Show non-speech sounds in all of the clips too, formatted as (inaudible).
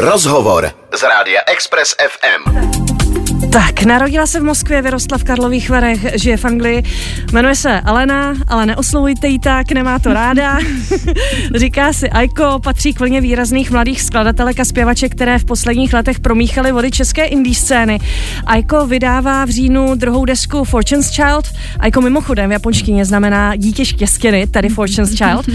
Rozhovor z rádia Express FM. Tak, narodila se v Moskvě, vyrostla v Karlových Varech, žije v Anglii. Jmenuje se Alena, ale neoslovujte ji tak, nemá to ráda. (laughs) Říká si Aiko, patří k vlně výrazných mladých skladatelek a zpěvaček, které v posledních letech promíchaly vody české indie scény. Aiko vydává v říjnu druhou desku Fortune's Child. Aiko mimochodem v japonštině znamená dítě štěstěny, tedy Fortune's Child.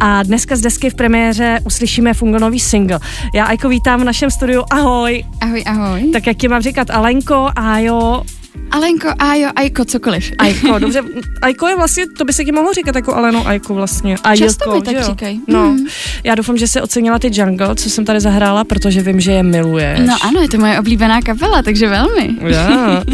A dneska z desky v premiéře uslyšíme fungonový single. Já Aiko vítám v našem studiu. Ahoj. Ahoj, ahoj. Tak jak ti mám říkat, Alenko, Alenko, Ajo, Alenko, Ajo, Ajko, cokoliv. Ajko, (laughs) dobře. Ajko je vlastně, to by se ti mohlo říkat jako Aleno Ajko vlastně. Ajko, Často mi tak říkají. No, mm. já doufám, že se ocenila ty Jungle, co jsem tady zahrála, protože vím, že je miluješ. No ano, je to moje oblíbená kapela, takže velmi. Já.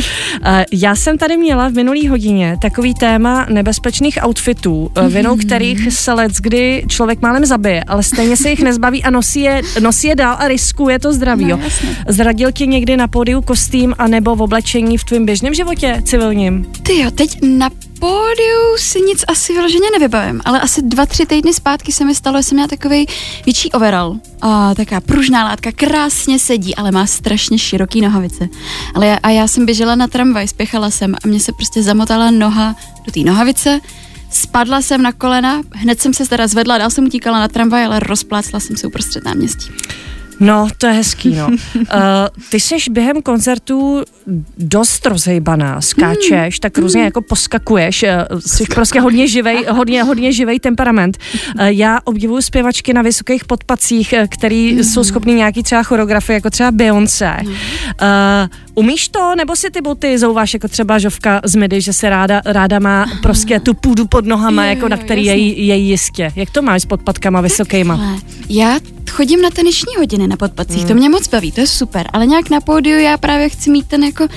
(laughs) já jsem tady měla v minulý hodině takový téma nebezpečných outfitů, mm. vinou kterých se let, kdy člověk málem zabije, ale stejně se jich nezbaví a nosí je, nosí je dál a riskuje to zdraví. No, Zradil ti někdy na pódiu kostým a nebo v oblečení v tvém běžném životě civilním? Ty jo, teď na pódiu si nic asi vyloženě nevybavím, ale asi dva, tři týdny zpátky se mi stalo, že jsem měla takový větší overall. A taká pružná látka, krásně sedí, ale má strašně široký nohavice. Ale já, a já jsem běžela na tramvaj, spěchala jsem a mě se prostě zamotala noha do té nohavice, Spadla jsem na kolena, hned jsem se teda zvedla, dál jsem utíkala na tramvaj, ale rozplácla jsem se uprostřed náměstí. No, to je hezký, no. uh, (laughs) ty jsi během koncertů dost rozhejbaná, skáčeš, hmm. tak různě jako poskakuješ, uh, jsi prostě hodně živej, (laughs) hodně, hodně živej temperament. Uh, já obdivuju zpěvačky na vysokých podpacích, který hmm. jsou schopný nějaký třeba choreografie, jako třeba Beyoncé. Hmm. Uh, umíš to, nebo si ty boty zouváš jako třeba Žovka z Midi, že se ráda, ráda má prostě tu půdu pod nohama, jo, jako na který je, je jistě. Jak to máš s podpatkama vysokýma? Já chodím na tenisční hodiny na podpacích, hmm. to mě moc baví, to je super, ale nějak na pódiu já právě chci mít ten jako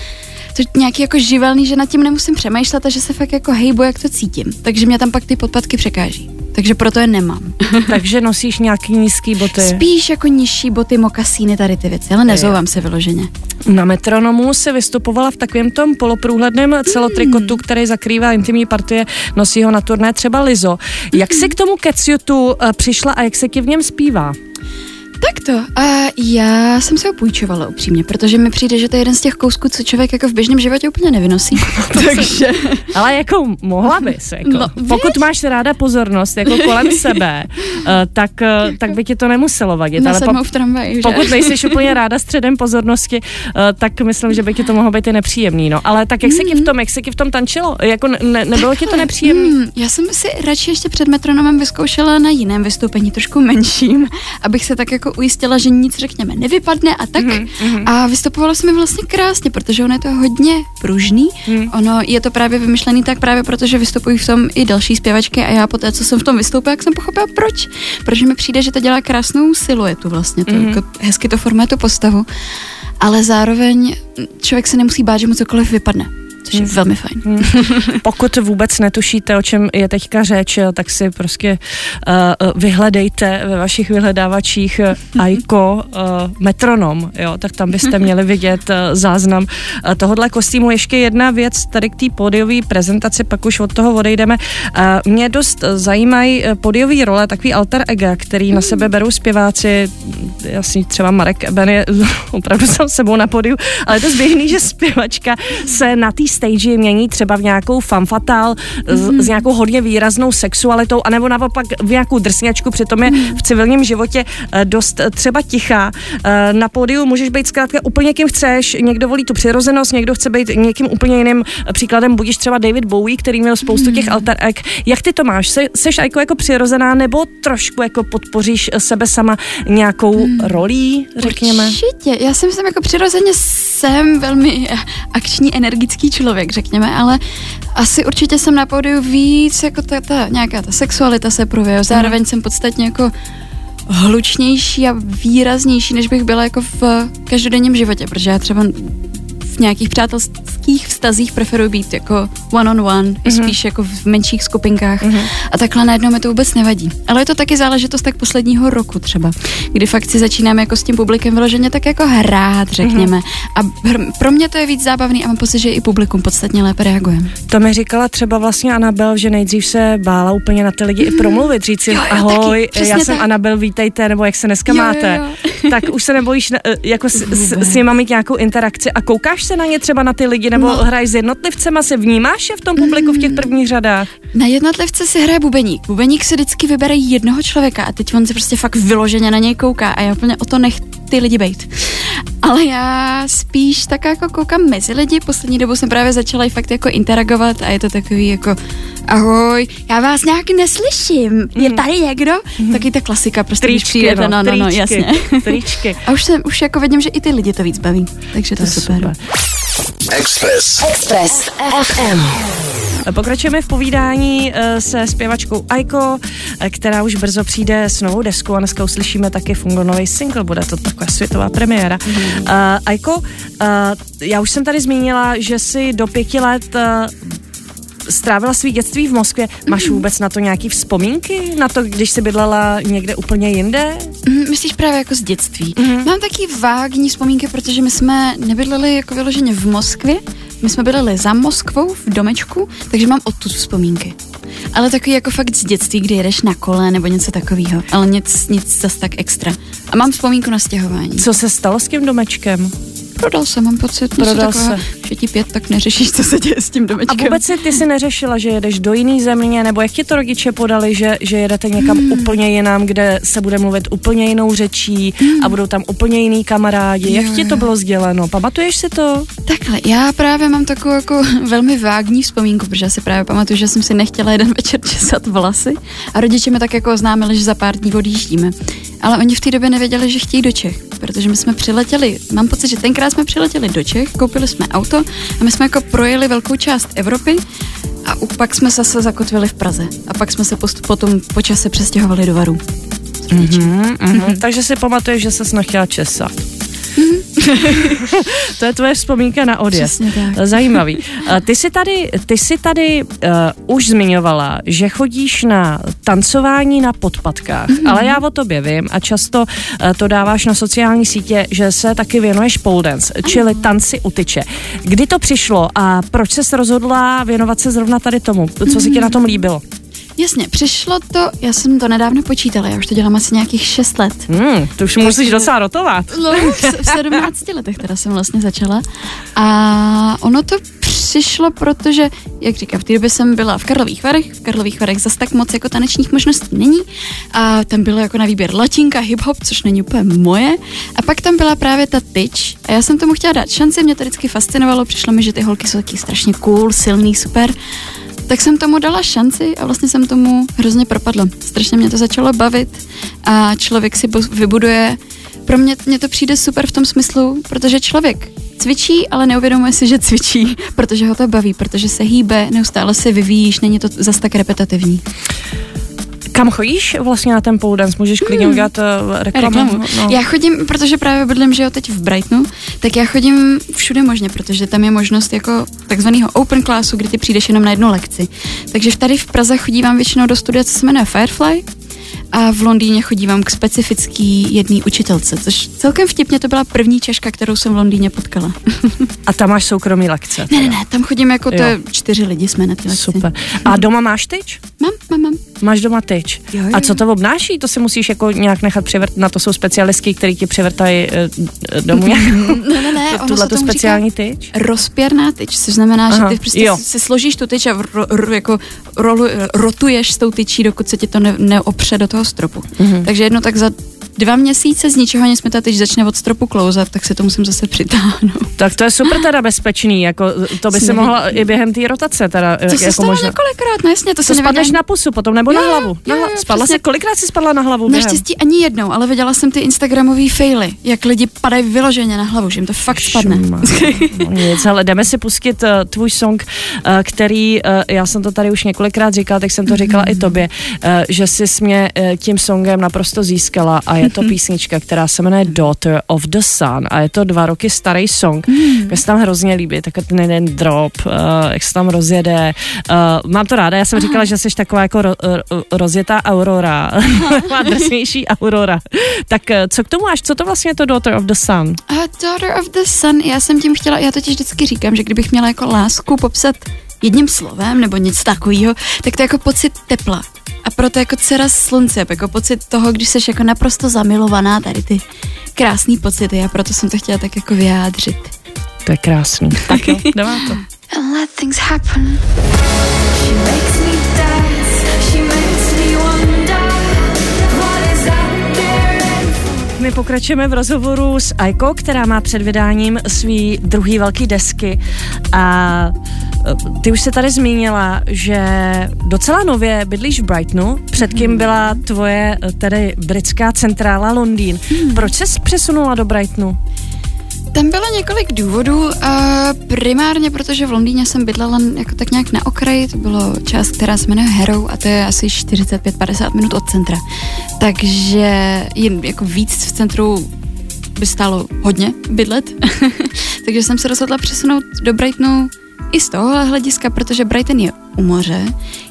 to nějaký jako živelný, že nad tím nemusím přemýšlet a že se fakt jako hejbu, jak to cítím. Takže mě tam pak ty podpatky překáží. Takže proto je nemám. (laughs) Takže nosíš nějaký nízký boty? Spíš jako nižší boty, mokasíny, tady ty věci, ale nezouvám se vyloženě. Na metronomu se vystupovala v takovém tom poloprůhledném celotrikotu, který zakrývá intimní partie, nosí ho na turné třeba Lizo. Jak se k tomu keciutu eh, přišla a jak se ti v něm zpívá? Tak to. A já jsem se ho půjčovala upřímně, protože mi přijde, že to je jeden z těch kousků, co člověk jako v běžném životě úplně nevynosí. (laughs) Takže. Ale jako mohla bys, jako. No, pokud máš ráda pozornost jako kolem (laughs) sebe, uh, tak, uh, tak by ti to nemuselo vadit. Na ale po, v tramvaji, že? pokud nejsi úplně (laughs) ráda středem pozornosti, uh, tak myslím, že by ti to mohlo být i nepříjemný. No. Ale tak jak se ti v tom, jak se ti v tom tančilo? Jako ne, nebylo ti to nepříjemné? Hmm, já jsem si radši ještě před metronomem vyzkoušela na jiném vystoupení, trošku menším, abych se tak jako ujistila, že nic, řekněme, nevypadne a tak. Mm-hmm. A vystupovalo se mi vlastně krásně, protože ono je to hodně pružný. Mm. Ono je to právě vymyšlený tak právě protože vystupují v tom i další zpěvačky a já po té, co jsem v tom vystoupila, jak jsem pochopila proč. Protože mi přijde, že to dělá krásnou siluetu vlastně, to, mm. jako, hezky to formuje tu postavu. Ale zároveň člověk se nemusí bát, že mu cokoliv vypadne což je velmi fajn. Hmm. Pokud vůbec netušíte, o čem je teďka řeč, tak si prostě uh, vyhledejte ve vašich vyhledávačích uh, Aiko uh, metronom, jo, tak tam byste měli vidět uh, záznam uh, tohohle kostýmu. Ještě jedna věc tady k té pódiové prezentaci, pak už od toho odejdeme. Uh, mě dost zajímají pódiové role, takový alter ego, který na sebe berou zpěváci, jasný, třeba Marek Eben je (laughs) opravdu sám sebou na pódiu, ale je to zběžný, že zpěvačka se na té stage mění třeba v nějakou fanfatal mm. s, s nějakou hodně výraznou sexualitou, anebo naopak v nějakou drsňačku, přitom je mm. v civilním životě eh, dost eh, třeba tichá. Eh, na pódiu můžeš být zkrátka úplně kým chceš, někdo volí tu přirozenost, někdo chce být někým úplně jiným. Příkladem budíš třeba David Bowie, který měl spoustu mm. těch alter egg. Jak ty to máš? Se, seš jako, jako přirozená nebo trošku jako podpoříš sebe sama nějakou mm. rolí, řekněme? Určitě. Já si myslím, jako přirozeně jsem velmi akční, energický člověk řekněme, ale asi určitě jsem na pódiu víc, jako ta, ta nějaká ta sexualita se projevuje, zároveň mm. jsem podstatně jako hlučnější a výraznější, než bych byla jako v každodenním životě, protože já třeba v nějakých přátelských vztazích preferuji být jako one on one, mm-hmm. spíš jako v menších skupinkách mm-hmm. a takhle najednou mi to vůbec nevadí. Ale je to taky záležitost tak posledního roku třeba, kdy fakt si začínáme jako s tím publikem vyloženě tak jako hrát, řekněme. Mm-hmm. A pro mě to je víc zábavný a mám pocit, že i publikum podstatně lépe reaguje. To mi říkala třeba vlastně Anabel, že nejdřív se bála úplně na ty lidi mm. i promluvit, říct si, ahoj, taky, já jsem tak. Anabel, vítejte, nebo jak se dneska jo, máte. Jo, jo. tak už se nebojíš eh, jako s, s, s nima mít nějakou interakci a koukáš se na ně třeba na ty lidi, nebo no. hraješ s jednotlivcema, se vnímáš je v tom publiku v těch mm. prvních řadách? Na jednotlivce si hraje bubeník. Bubeník si vždycky vybere jednoho člověka a teď on se prostě fakt vyloženě na něj kouká a já úplně o to nech ty lidi bejt. Ale já spíš tak jako koukám mezi lidi. Poslední dobou jsem právě začala i fakt jako interagovat a je to takový jako ahoj, já vás nějak neslyším, je mhm. tady někdo? Mm. Taky ta klasika, prostě tričky, když přijdete, no, no, no, jasně. Tričky. A už, se, už jako vidím, že i ty lidi to víc baví, takže to, to je super. super. Express. Express FM. Pokračujeme v povídání eh, se zpěvačkou Aiko, eh, která už brzo přijde s novou deskou a dneska uslyšíme taky fungonový single, bude to taková světová premiéra. Mm. Uh, Aiko, uh, já už jsem tady zmínila, že si do pěti let uh, strávila svý dětství v Moskvě. Máš mm. vůbec na to nějaký vzpomínky? Na to, když jsi bydlela někde úplně jinde? Mm, myslíš právě jako z dětství? Mm. Mám taky vágní vzpomínky, protože my jsme nebydleli jako vyloženě v Moskvě, my jsme bydleli za Moskvou v domečku, takže mám odtud vzpomínky. Ale takový jako fakt z dětství, kdy jedeš na kole nebo něco takového, ale nic, nic zase tak extra. A mám vzpomínku na stěhování. Co se stalo s tím domečkem? Prodal se, mám pocit. Prodal se. Že ti pět, tak neřešíš, co se děje s tím domečkem. A vůbec si ty si neřešila, že jedeš do jiné země, nebo jak ti to rodiče podali, že, že jedete někam hmm. úplně jinam, kde se bude mluvit úplně jinou řečí hmm. a budou tam úplně jiný kamarádi. Jak jo, ti to bylo sděleno? Pamatuješ si to? Takhle, já právě mám takovou jako (laughs) velmi vágní vzpomínku, protože já si právě pamatuju, že jsem si nechtěla jeden večer (laughs) česat vlasy a rodiče mi tak jako oznámili, že za pár dní odjíždíme. Ale oni v té době nevěděli, že chtějí do Čech, protože my jsme přiletěli, mám pocit, že tenkrát jsme přiletěli do Čech, koupili jsme auto a my jsme jako projeli velkou část Evropy a pak jsme zase zakotvili v Praze. A pak jsme se post, potom po čase přestěhovali do Varu. Mm-hmm, mm-hmm. Takže si pamatuješ, že se nechtěla česat. (laughs) to je tvoje vzpomínka na odjezd. Zajímavý. Ty jsi tady, ty jsi tady uh, už zmiňovala, že chodíš na tancování na podpatkách, mm-hmm. ale já o tobě vím a často uh, to dáváš na sociální sítě, že se taky věnuješ pole dance, čili tanci utyče. Kdy to přišlo a proč se rozhodla věnovat se zrovna tady tomu? Co se ti na tom líbilo? Jasně, přišlo to, já jsem to nedávno počítala, já už to dělám asi nějakých 6 let. Hmm, to už musíš docela rotovat. No, v (laughs) 17 letech teda jsem vlastně začala. A ono to přišlo, protože, jak říkám, v té době jsem byla v Karlových Varech, v Karlových Varech zase tak moc jako tanečních možností není a tam bylo jako na výběr latinka, hip-hop, což není úplně moje a pak tam byla právě ta tyč a já jsem tomu chtěla dát šanci, mě to vždycky fascinovalo, přišlo mi, že ty holky jsou taky strašně cool, silný, super tak jsem tomu dala šanci a vlastně jsem tomu hrozně propadla. Strašně mě to začalo bavit a člověk si vybuduje, pro mě, mě to přijde super v tom smyslu, protože člověk cvičí, ale neuvědomuje si, že cvičí, protože ho to baví, protože se hýbe, neustále se vyvíjíš, není to zas tak repetitivní. Kam chodíš vlastně na ten pole dance? Můžeš klidně hmm. udělat uh, reklamu? reklamu. No. Já chodím, protože právě bydlím, že jo, teď v Brightonu, tak já chodím všude možně, protože tam je možnost jako takzvaného open classu, kdy ty přijdeš jenom na jednu lekci. Takže tady v Praze chodívám většinou do studia, co se jmenuje Firefly, a v Londýně chodívám k specifický jedné učitelce, což celkem vtipně to byla první Češka, kterou jsem v Londýně potkala. (laughs) a tam máš soukromý lekce? Ne, ne, ne, tam chodím jako to čtyři lidi jsme na ty lekce. Super. A doma máš tyč? Mám, mám, mám. Máš doma tyč. Jo, jo. A co to obnáší? To si musíš jako nějak nechat přivrt, na to jsou specialistky, který ti přivrtají uh, domů. (laughs) ne, ne, ne. Tuhle tu speciální tyč? Rozpěrná tyč, což znamená, Aha, že ty prostě jo. si složíš tu tyč a ro, ro, jako rolu, rotuješ s tou tyčí, dokud se ti to ne, neopře do toho stropu. Mm-hmm. Takže jedno tak za dva měsíce z ničeho nic mi ta teď začne od stropu klouzat, tak si to musím zase přitáhnout. Tak to je super teda bezpečný, jako to by se mohla i během té rotace teda. To se jako možná... několikrát, no jasně, to, to se spadneš na pusu potom, nebo jo, na hlavu. Jo, jo, spadla se, kolikrát jsi spadla na hlavu? Naštěstí ani jednou, ale viděla jsem ty Instagramové faily, jak lidi padají vyloženě na hlavu, že jim to fakt spadne. no, nic, ale jdeme si pustit uh, tvůj song, uh, který, uh, já jsem to tady už několikrát říkala, tak jsem to říkala mm-hmm. i tobě, uh, že jsi mě uh, tím songem naprosto získala a je to písnička, která se jmenuje Daughter of the Sun a je to dva roky starý song. Mm. Mě se tam hrozně líbí, tak ten jeden drop, uh, jak se tam rozjede. Uh, mám to ráda, já jsem Aha. říkala, že jsi taková jako ro, uh, rozjetá aurora, (laughs) má drsnější aurora. Tak co k tomu máš, co to vlastně je to Daughter of the Sun? Uh, Daughter of the Sun, já jsem tím chtěla, já totiž vždycky říkám, že kdybych měla jako lásku popsat jedním slovem nebo něco takového, tak to je jako pocit tepla. A proto jako dcera slunce, jako pocit toho, když jsi jako naprosto zamilovaná, tady ty krásný pocity a proto jsem to chtěla tak jako vyjádřit. To je krásný. Tak jo, (laughs) jdeme to. And let things happen. She makes me dance, she makes me wonder my pokračujeme v rozhovoru s Aiko, která má před vydáním svý druhý velký desky a ty už se tady zmínila, že docela nově bydlíš v Brightonu, před kým byla tvoje tedy britská centrála Londýn. Hmm. Proč se přesunula do Brightonu? Tam bylo několik důvodů, uh, primárně protože v Londýně jsem bydlela jako tak nějak na okraji, to bylo část, která se jmenuje Harrow a to je asi 45-50 minut od centra. Takže jen jako víc v centru by stálo hodně bydlet, (laughs) takže jsem se rozhodla přesunout do Brightonu i z tohohle hlediska, protože Brighton je u moře,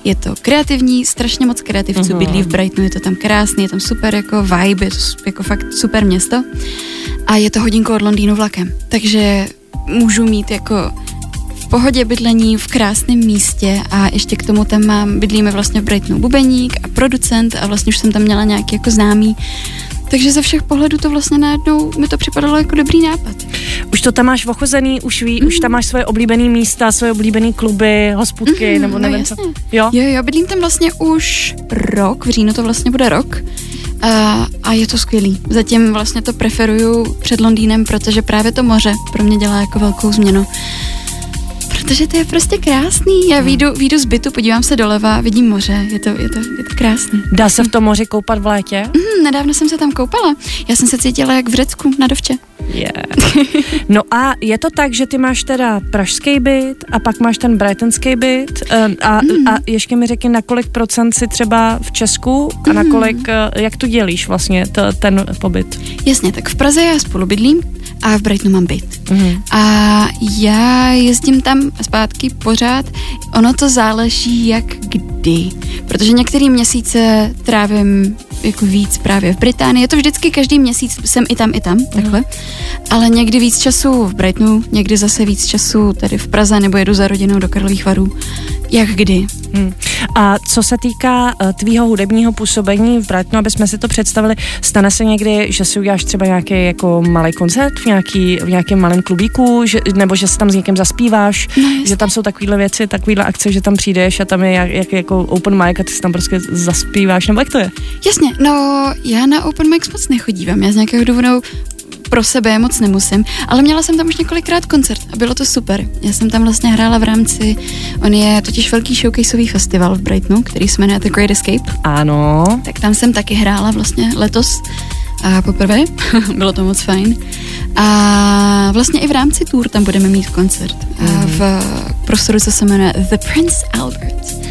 je to kreativní, strašně moc kreativců uh-huh. bydlí v Brightonu, je to tam krásný, je tam super jako vibe, je to jako fakt super město a je to hodinko od Londýnu vlakem, takže můžu mít jako v pohodě bydlení v krásném místě a ještě k tomu tam mám, bydlíme vlastně v Brightonu bubeník a producent a vlastně už jsem tam měla nějaký jako známý takže ze všech pohledů to vlastně najednou mi to připadalo jako dobrý nápad. Už to tam máš ochozený, už ví, mm. už tam máš svoje oblíbené místa, svoje oblíbené kluby, hospůdky, mm, nebo no nevím no, co. Jo? jo, jo, bydlím tam vlastně už rok, v říjnu to vlastně bude rok. A, a je to skvělý. Zatím vlastně to preferuju před Londýnem, protože právě to moře pro mě dělá jako velkou změnu. Protože to je prostě krásný. Já hmm. výjdu, výjdu z bytu, podívám se doleva, vidím moře. Je to, je to, je to krásný. Dá se v tom moři koupat v létě? Mm, nedávno jsem se tam koupala. Já jsem se cítila jak v Řecku na dovče. Yeah. No a je to tak, že ty máš teda pražský byt a pak máš ten brightonský byt ehm, a, mm. a ještě mi řekni, na kolik procent si třeba v Česku a na mhm. kolik, mm. jak tu dělíš vlastně to, ten pobyt? Jasně, tak v Praze já spolu bydlím a v Brightonu mám byt. Mm. A já jezdím tam zpátky pořád. Ono to záleží jak kdy, protože některé měsíce trávím jako víc právě v Británii. Je to vždycky každý měsíc, jsem i tam, i tam, mm. takhle. Ale někdy víc času v Brightonu, někdy zase víc času tady v Praze, nebo jedu za rodinou do Karlových varů. Jak kdy. Hmm. A co se týká uh, tvýho hudebního působení v Brightonu, aby jsme si to představili, stane se někdy, že si uděláš třeba nějaký jako malý koncert v, nějaký, v nějakém malém klubíku, že, nebo že si tam s někým zaspíváš, no, že tam jsou takovéhle věci, takovéhle akce, že tam přijdeš a tam je jak, jak jako open mic a ty si tam prostě zaspíváš, nebo jak to je? Jasně, no já na open mic moc nechodívám, já z nějakého důvodu pro sebe moc nemusím, ale měla jsem tam už několikrát koncert a bylo to super. Já jsem tam vlastně hrála v rámci, on je totiž velký showcaseový festival v Brightonu, který se jmenuje The Great Escape. Ano. Tak tam jsem taky hrála vlastně letos a poprvé, (laughs) bylo to moc fajn. A vlastně i v rámci tour tam budeme mít koncert mm. v prostoru, co se jmenuje The Prince Albert.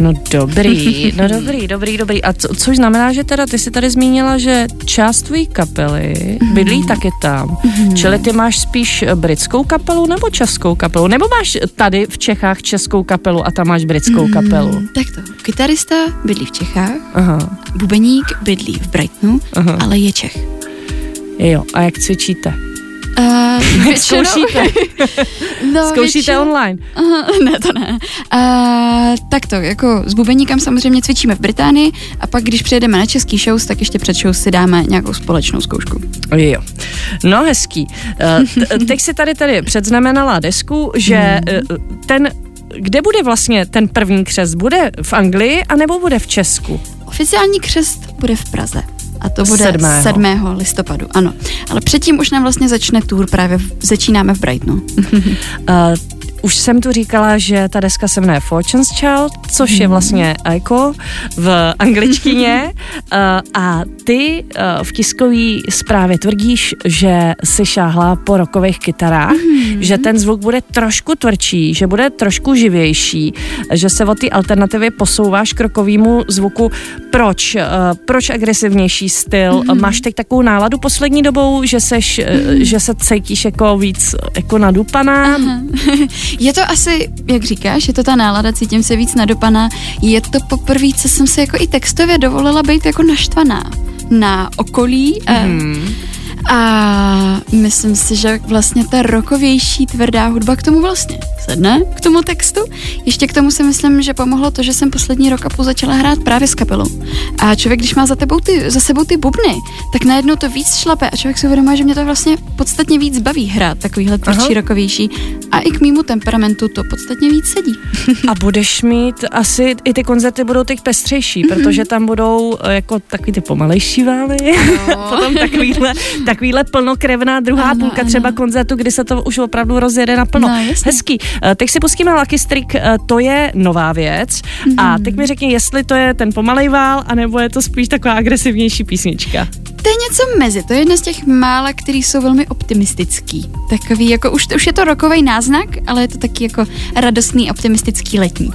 No dobrý, (laughs) no dobrý, dobrý, dobrý. A co, což znamená, že teda ty jsi tady zmínila, že část tvojí kapely mm-hmm. bydlí taky tam. Mm-hmm. Čili ty máš spíš britskou kapelu nebo českou kapelu? Nebo máš tady v Čechách českou kapelu a tam máš britskou mm-hmm. kapelu? Tak to. Kytarista bydlí v Čechách, Aha. bubeník bydlí v Brightonu, Aha. ale je Čech. Jo, a jak cvičíte? (laughs) Uh, Zkoušíte? (laughs) no, Zkoušíte většinou... online? Uh, (laughs) ne, to ne. Uh, tak to, jako s bubeníkem samozřejmě cvičíme v Británii a pak, když přijedeme na český shows, tak ještě před show si dáme nějakou společnou zkoušku. Jo. No hezký. Uh, teď si tady tady předznamenala desku, že uh, ten kde bude vlastně ten první křest? Bude v Anglii anebo bude v Česku? Oficiální křest bude v Praze. A to bude 7. 7. listopadu, ano. Ale předtím už nám vlastně začne tour, právě v, začínáme v Brightonu. uh, (laughs) už jsem tu říkala, že ta deska se jmenuje Fortune's Child, což je hmm. vlastně Aiko v angličtině (laughs) a ty v tiskové zprávě tvrdíš, že si šáhla po rokových kytarách, mm-hmm. že ten zvuk bude trošku tvrdší, že bude trošku živější, že se od té alternativy posouváš k rokovému zvuku. Proč? Uh, proč agresivnější styl? Mm-hmm. Máš teď takovou náladu poslední dobou, že, seš, mm-hmm. že se cítíš jako víc jako nadupaná? Aha. (laughs) Je to asi, jak říkáš, je to ta nálada, cítím se víc nadupaná. Je to poprvé, co jsem se jako i textově dovolila být jako naštvaná na okolí. Mm-hmm. A myslím si, že vlastně ta rokovější tvrdá hudba k tomu vlastně sedne, k tomu textu. Ještě k tomu si myslím, že pomohlo to, že jsem poslední rok a půl začala hrát právě s kapelou. A člověk, když má za, tebou ty, za sebou ty bubny, tak najednou to víc šlape a člověk si uvědomuje, že mě to vlastně podstatně víc baví hrát takovýhle tvrdší, rokovější. A i k mýmu temperamentu to podstatně víc sedí. (laughs) a budeš mít asi, i ty koncerty budou teď pestřejší, mm-hmm. protože tam budou eh, jako takový ty pomalejší vály, (laughs) potom takovýhle, takovýhle plnokrevná druhá ano, půlka ano. třeba koncertu, kdy se to už opravdu rozjede naplno. No, Hezký. Eh, teď si pustíme Lucky Streak, eh, to je nová věc. Mm-hmm. A teď mi řekni, jestli to je ten pomalej vál, anebo je to spíš taková agresivnější písnička. Něco mezi, to je jedna z těch mála, který jsou velmi optimistický. Takový, jako už, už je to rokový náznak, ale je to taky jako radostný, optimistický letní.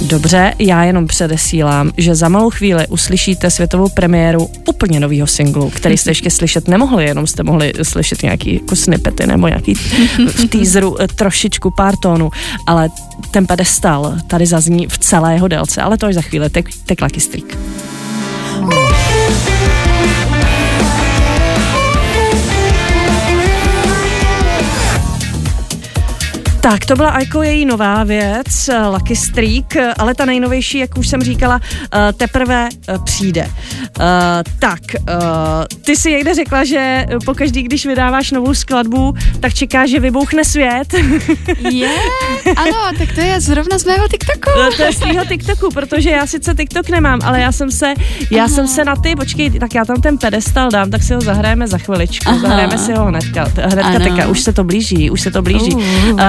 Dobře, já jenom předesílám, že za malou chvíli uslyšíte světovou premiéru úplně nového singlu, který jste ještě slyšet nemohli, jenom jste mohli slyšet nějaký jako snippety nebo nějaký v teaseru eh, trošičku pár tónů, ale ten pedestal tady zazní v celé jeho délce, ale to je za chvíli, tak, tak Lucky Tak, to byla Aiko její nová věc, eh, Lucky Streak, eh, ale ta nejnovější, jak už jsem říkala, eh, teprve přijde. Tak, ty si někde řekla, že pokaždý, když vydáváš novou skladbu, tak čekáš, že vybouchne svět. Je, ano, tak to je zrovna z mého TikToku. No, to je z tvýho TikToku, protože já sice TikTok nemám, ale já jsem se, já Aha. jsem se na ty, počkej, tak já tam ten pedestal dám, tak si ho zahrajeme za chviličku, Aha. zahrajeme si ho hnedka, hnedka teďka, už se to blíží, už se to blíží. Uh, Uh,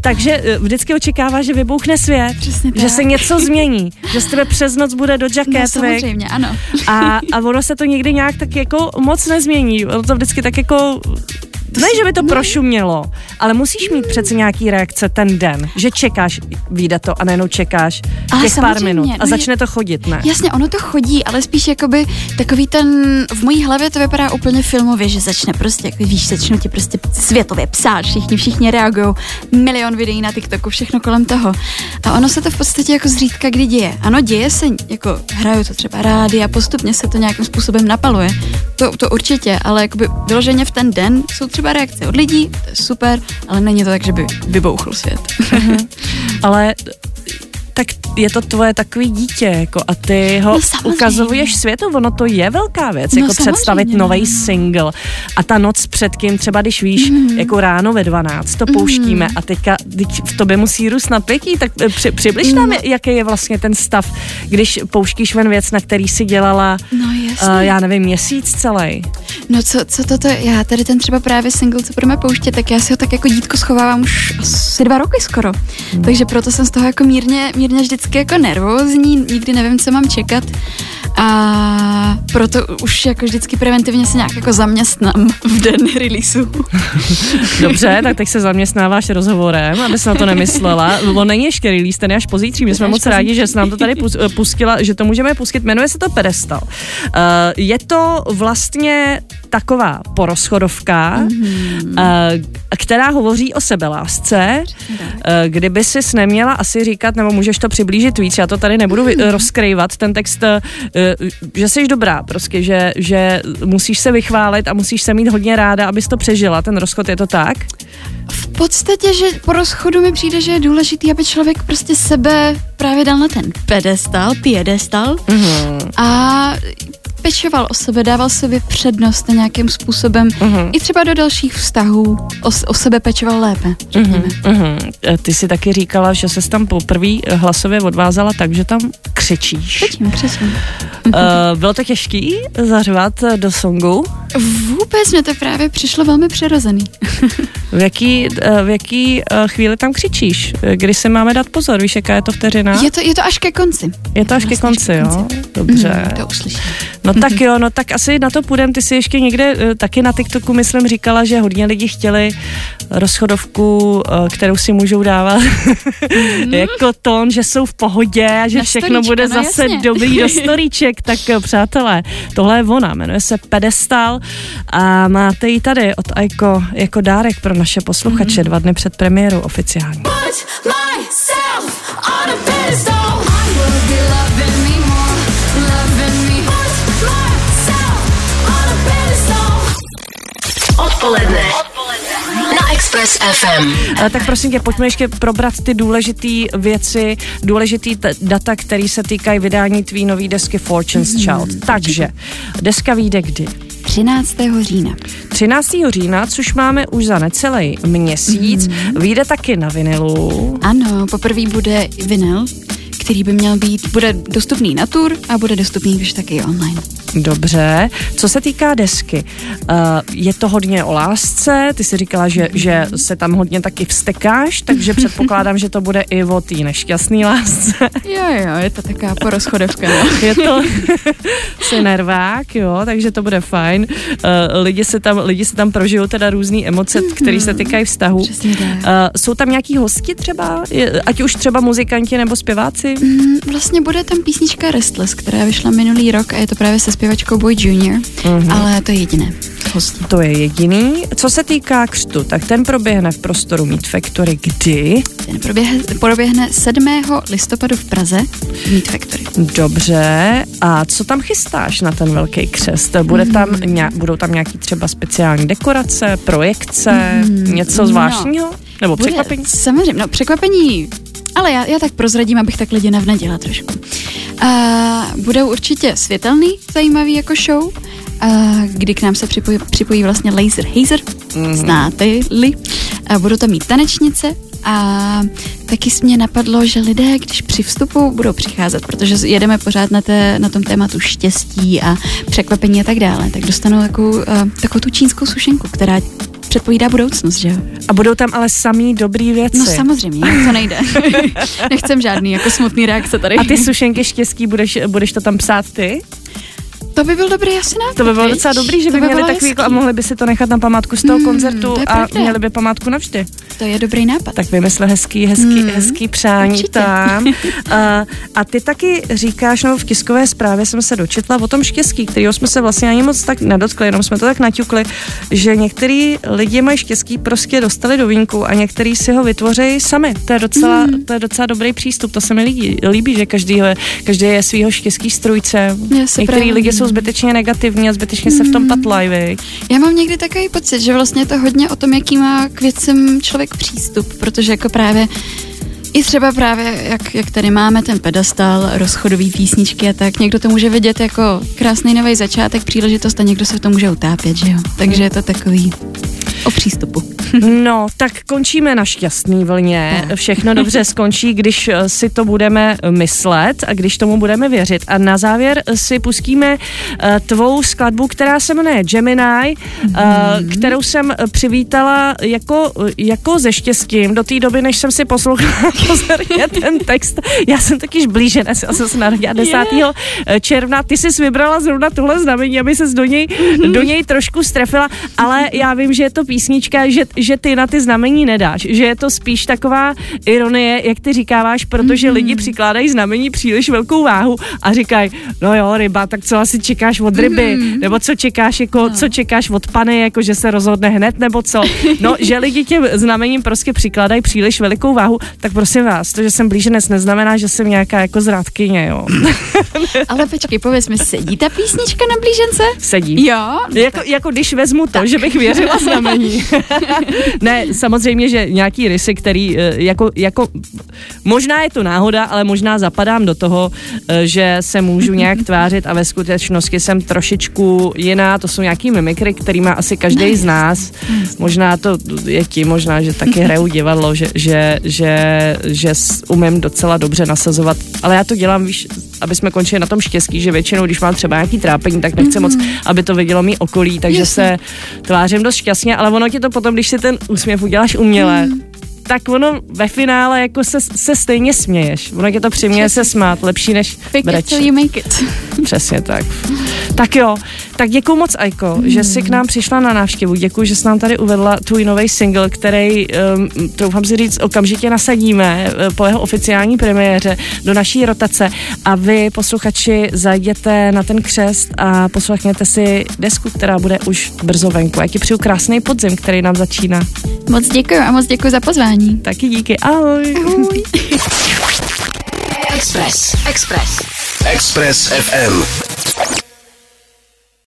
takže uh, vždycky očekává, že vybouchne svět, Přesně že tak. se něco změní, že z tebe přes noc bude do jacket. No, samozřejmě, ano. A, a ono se to nikdy nějak tak jako moc nezmění. Ono to vždycky tak jako ne, že by to prošumělo, ale musíš mít přece nějaký reakce ten den, že čekáš, vyjde to a najednou čekáš ale těch pár minut a no začne to chodit, ne? Jasně, ono to chodí, ale spíš jakoby takový ten, v mojí hlavě to vypadá úplně filmově, že začne prostě, jako víš, začnou ti prostě světově psát, všichni, všichni reagují, milion videí na TikToku, všechno kolem toho. A ono se to v podstatě jako zřídka kdy děje. Ano, děje se, jako hraju to třeba rádi a postupně se to nějakým způsobem napaluje. To, to určitě, ale jakoby vyloženě v ten den jsou třeba třeba reakce od lidí, to je super, ale není to tak, že by vybouchl svět. Uh-huh. (laughs) ale tak je to tvoje takový dítě, jako a ty ho no, ukazuješ světu, ono to je velká věc, no, jako představit nový single a ta noc před kým, třeba když víš, mm. jako ráno ve 12 to pouštíme mm. a teďka teď v tobě musí růst napětí, tak eh, při, přibliž nám, mm. jaký je vlastně ten stav, když pouštíš ven věc, na který si dělala, no, uh, já nevím, měsíc celý. No co, co toto, já tady ten třeba právě single, co budeme pouštět, tak já si ho tak jako dítko schovávám už asi dva roky skoro, mm. takže proto jsem z toho jako mírně, mírně vždycky jako nervózní, nikdy nevím, co mám čekat a proto už jako vždycky preventivně se nějak jako zaměstnám v den releaseu. (laughs) Dobře, tak teď se zaměstnáváš rozhovorem, aby se na to nemyslela. On není ještě release, ten je až pozítří. My jsme moc rádi, že se nám to tady pustila, že to můžeme pustit. Jmenuje se to Pedestal. Uh, je to vlastně taková porozchodovka, mm-hmm. uh, která hovoří o sebelásce. Uh, kdyby si neměla asi říkat, nebo můžeš to přiblížit víc, já to tady nebudu mm-hmm. (laughs) rozkrývat, ten text uh, Eh, že jsi dobrá, prostě, že, že musíš se vychválit a musíš se mít hodně ráda, abys to přežila. Ten rozchod je to tak? V podstatě, že po rozchodu mi přijde, že je důležitý, aby člověk prostě sebe právě dal na ten pedestal, piedestal mm-hmm. a pečoval o sebe, dával sobě přednost nějakým způsobem. Uh-huh. I třeba do dalších vztahů o, o sebe pečoval lépe, řekněme. Uh-huh. Uh-huh. Ty si taky říkala, že se tam poprvé hlasově odvázala tak, že tam křičíš. Křičím, křičím. Uh, bylo to těžký zařvat do songu? Vůbec mě to právě přišlo velmi přirozený. V jaký, v jaký chvíli tam křičíš? Kdy se máme dát pozor? Víš, jaká je to vteřina? Je to, je to až ke konci. Je to až vlastně ke konci, jo? Dobře. Mm, to uslyším. No tak jo, no tak asi na to půjdem. Ty si ještě někde taky na TikToku, myslím, říkala, že hodně lidí chtěli rozchodovku, kterou si můžou dávat (laughs) mm. jako tón, že jsou v pohodě a že na všechno storíčka, bude no zase jasně. dobrý do (laughs) storíček. Tak přátelé, tohle je ona, jmenuje se Pedestal a máte ji tady od Aiko jako dárek pro naše posluchače mm. dva dny před premiérou oficiálně. Odpoledne. Na Express FM. Tak prosím tě, pojďme ještě probrat ty důležité věci, důležitý t- data, které se týkají vydání tvý nový desky Fortune's. Child. Takže, deska vyjde kdy? 13. října. 13. října, což máme už za necelý měsíc, mm. vyjde taky na vinilu. Ano, poprvé bude vinyl, který by měl být, bude dostupný na tour a bude dostupný když taky online. Dobře. Co se týká desky, uh, je to hodně o lásce, ty jsi říkala, že, že se tam hodně taky vstekáš, takže (laughs) předpokládám, že to bude i o té nešťastné lásce. Jo, jo, je to taková porozchodovka. No. je to (laughs) (laughs) si nervák, jo, takže to bude fajn. Uh, lidi, se tam, lidi se tam prožijou teda různé emoce, mm-hmm. které se týkají vztahu. Uh, jsou tam nějaký hosti třeba, ať už třeba muzikanti nebo zpěváci? Mm, vlastně bude tam písnička Restless, která vyšla minulý rok a je to právě se zpěvačkou Boy Junior, mm-hmm. ale to je jediné. Hosti. To je jediný. Co se týká křtu, tak ten proběhne v prostoru Meet Factory kdy? Ten proběhne, proběhne 7. listopadu v Praze v Meet Factory. Dobře. A co tam chystáš na ten velký křest? Bude tam, mm. ně, budou tam nějaký třeba speciální dekorace, projekce, mm. něco zvláštního? No. Nebo Bude, překvapení? Samozřejmě, no překvapení ale já, já tak prozradím, abych tak lidi navnadila trošku. A budou určitě světelný, zajímavý jako show, kdy k nám se připojí, připojí vlastně Laser Hazer, mm-hmm. znáte-li. A budou tam mít tanečnice a taky mě napadlo, že lidé, když při vstupu budou přicházet, protože jedeme pořád na, té, na tom tématu štěstí a překvapení a tak dále, tak dostanou takovou, uh, takovou tu čínskou sušenku, která předpovídá budoucnost, že jo? A budou tam ale samý dobrý věci. No samozřejmě, to nejde. (laughs) Nechcem žádný jako smutný reakce tady. A ty sušenky štěstí, budeš, budeš to tam psát ty? To by byl dobrý asi nápad. To by bylo docela dobrý, že by, by měli takový jako, a mohli by si to nechat na památku z toho mm, koncertu to a měli by památku navždy. To je dobrý nápad. Tak vymysle hezký, hezký, mm, hezký přání určitě. tam. (laughs) a, a ty taky říkáš, no v tiskové zprávě jsem se dočetla o tom štěstí, kterého jsme se vlastně ani moc tak nedotkli, jenom jsme to tak naťukli, že některý lidi mají štěstí prostě dostali do vínku a některý si ho vytvoří sami. To je docela, mm. to je docela dobrý přístup, to se mi líbí, líbí že každý, každý je svého štěstí strujce. Některý lidi jsou jsou zbytečně negativní a zbytečně se v tom patlají. Já mám někdy takový pocit, že vlastně je to hodně o tom, jaký má k věcem člověk přístup, protože jako právě i třeba právě, jak, jak tady máme ten pedestal, rozchodový písničky a tak, někdo to může vidět jako krásný nový začátek, příležitost a někdo se v tom může utápět, že jo? Takže je to takový o přístupu. No, tak končíme na šťastný vlně. Všechno dobře (laughs) skončí, když eh, si to budeme myslet a když tomu budeme věřit. A na závěr si pustíme tvou skladbu, která se jmenuje Gemini, mm-hmm. kterou jsem přivítala jako, jako ze štěstím do té doby, než jsem si poslouchala (laughs) pozorně ten text. Já jsem totiž blíženec, já jsem se narodila 10. Yeah. června. Ty jsi vybrala zrovna tohle znamení, aby se do něj, do něj trošku strefila, ale já vím, že je to písnička, že, že ty na ty znamení nedáš, že je to spíš taková ironie, jak ty říkáváš, protože mm-hmm. lidi přikládají znamení příliš velkou váhu a říkají, no jo, ryba, tak co asi čekáš od ryby, mm-hmm. nebo co čekáš, jako, no. co čekáš od pany, jako že se rozhodne hned, nebo co. No, (laughs) že lidi těm znamením prostě přikládají příliš velikou váhu, tak prosím vás, to, že jsem blíženec, neznamená, že jsem nějaká jako zrádkyně, jo. (laughs) Ale počkej, pověz mi, sedí ta písnička na blížence? Sedí. Jo. Jako, jako když vezmu to, tak. že bych věřila (laughs) znamení. (laughs) ne, samozřejmě, že nějaký rysy, který eh, jako, jako, možná je to náhoda, ale možná zapadám do toho, eh, že se můžu nějak (laughs) tvářit a ve skutečnosti jsem trošičku jiná, to jsou nějaký mimikry, který má asi každý z nás. Možná to je ti, možná, že taky (laughs) hraju divadlo, že, že, že, že umím docela dobře nasazovat, ale já to dělám, víš, aby jsme končili na tom štěstí, že většinou, když mám třeba nějaký trápení, tak nechci moc, aby to vidělo mý okolí, takže Jasně. se tvářím dost šťastně, ale ono ti to potom, když si ten úsměv uděláš uměle, mm tak ono ve finále jako se, se stejně směješ. Ono tě to přiměje se smát, lepší než Fake breč. it till you make it. (laughs) Přesně tak. Tak jo, tak děkuji moc, Aiko, mm. že jsi k nám přišla na návštěvu. Děkuji, že jsi nám tady uvedla tvůj nový single, který, um, troufám si říct, okamžitě nasadíme uh, po jeho oficiální premiéře do naší rotace a vy, posluchači, zajděte na ten křest a poslechněte si desku, která bude už brzo venku. Já ti přeju krásný podzim, který nám začíná. Moc děkuji a moc děkuji za pozvání. Taky díky, ahoj. Ahoj. Express. Express. Express FM.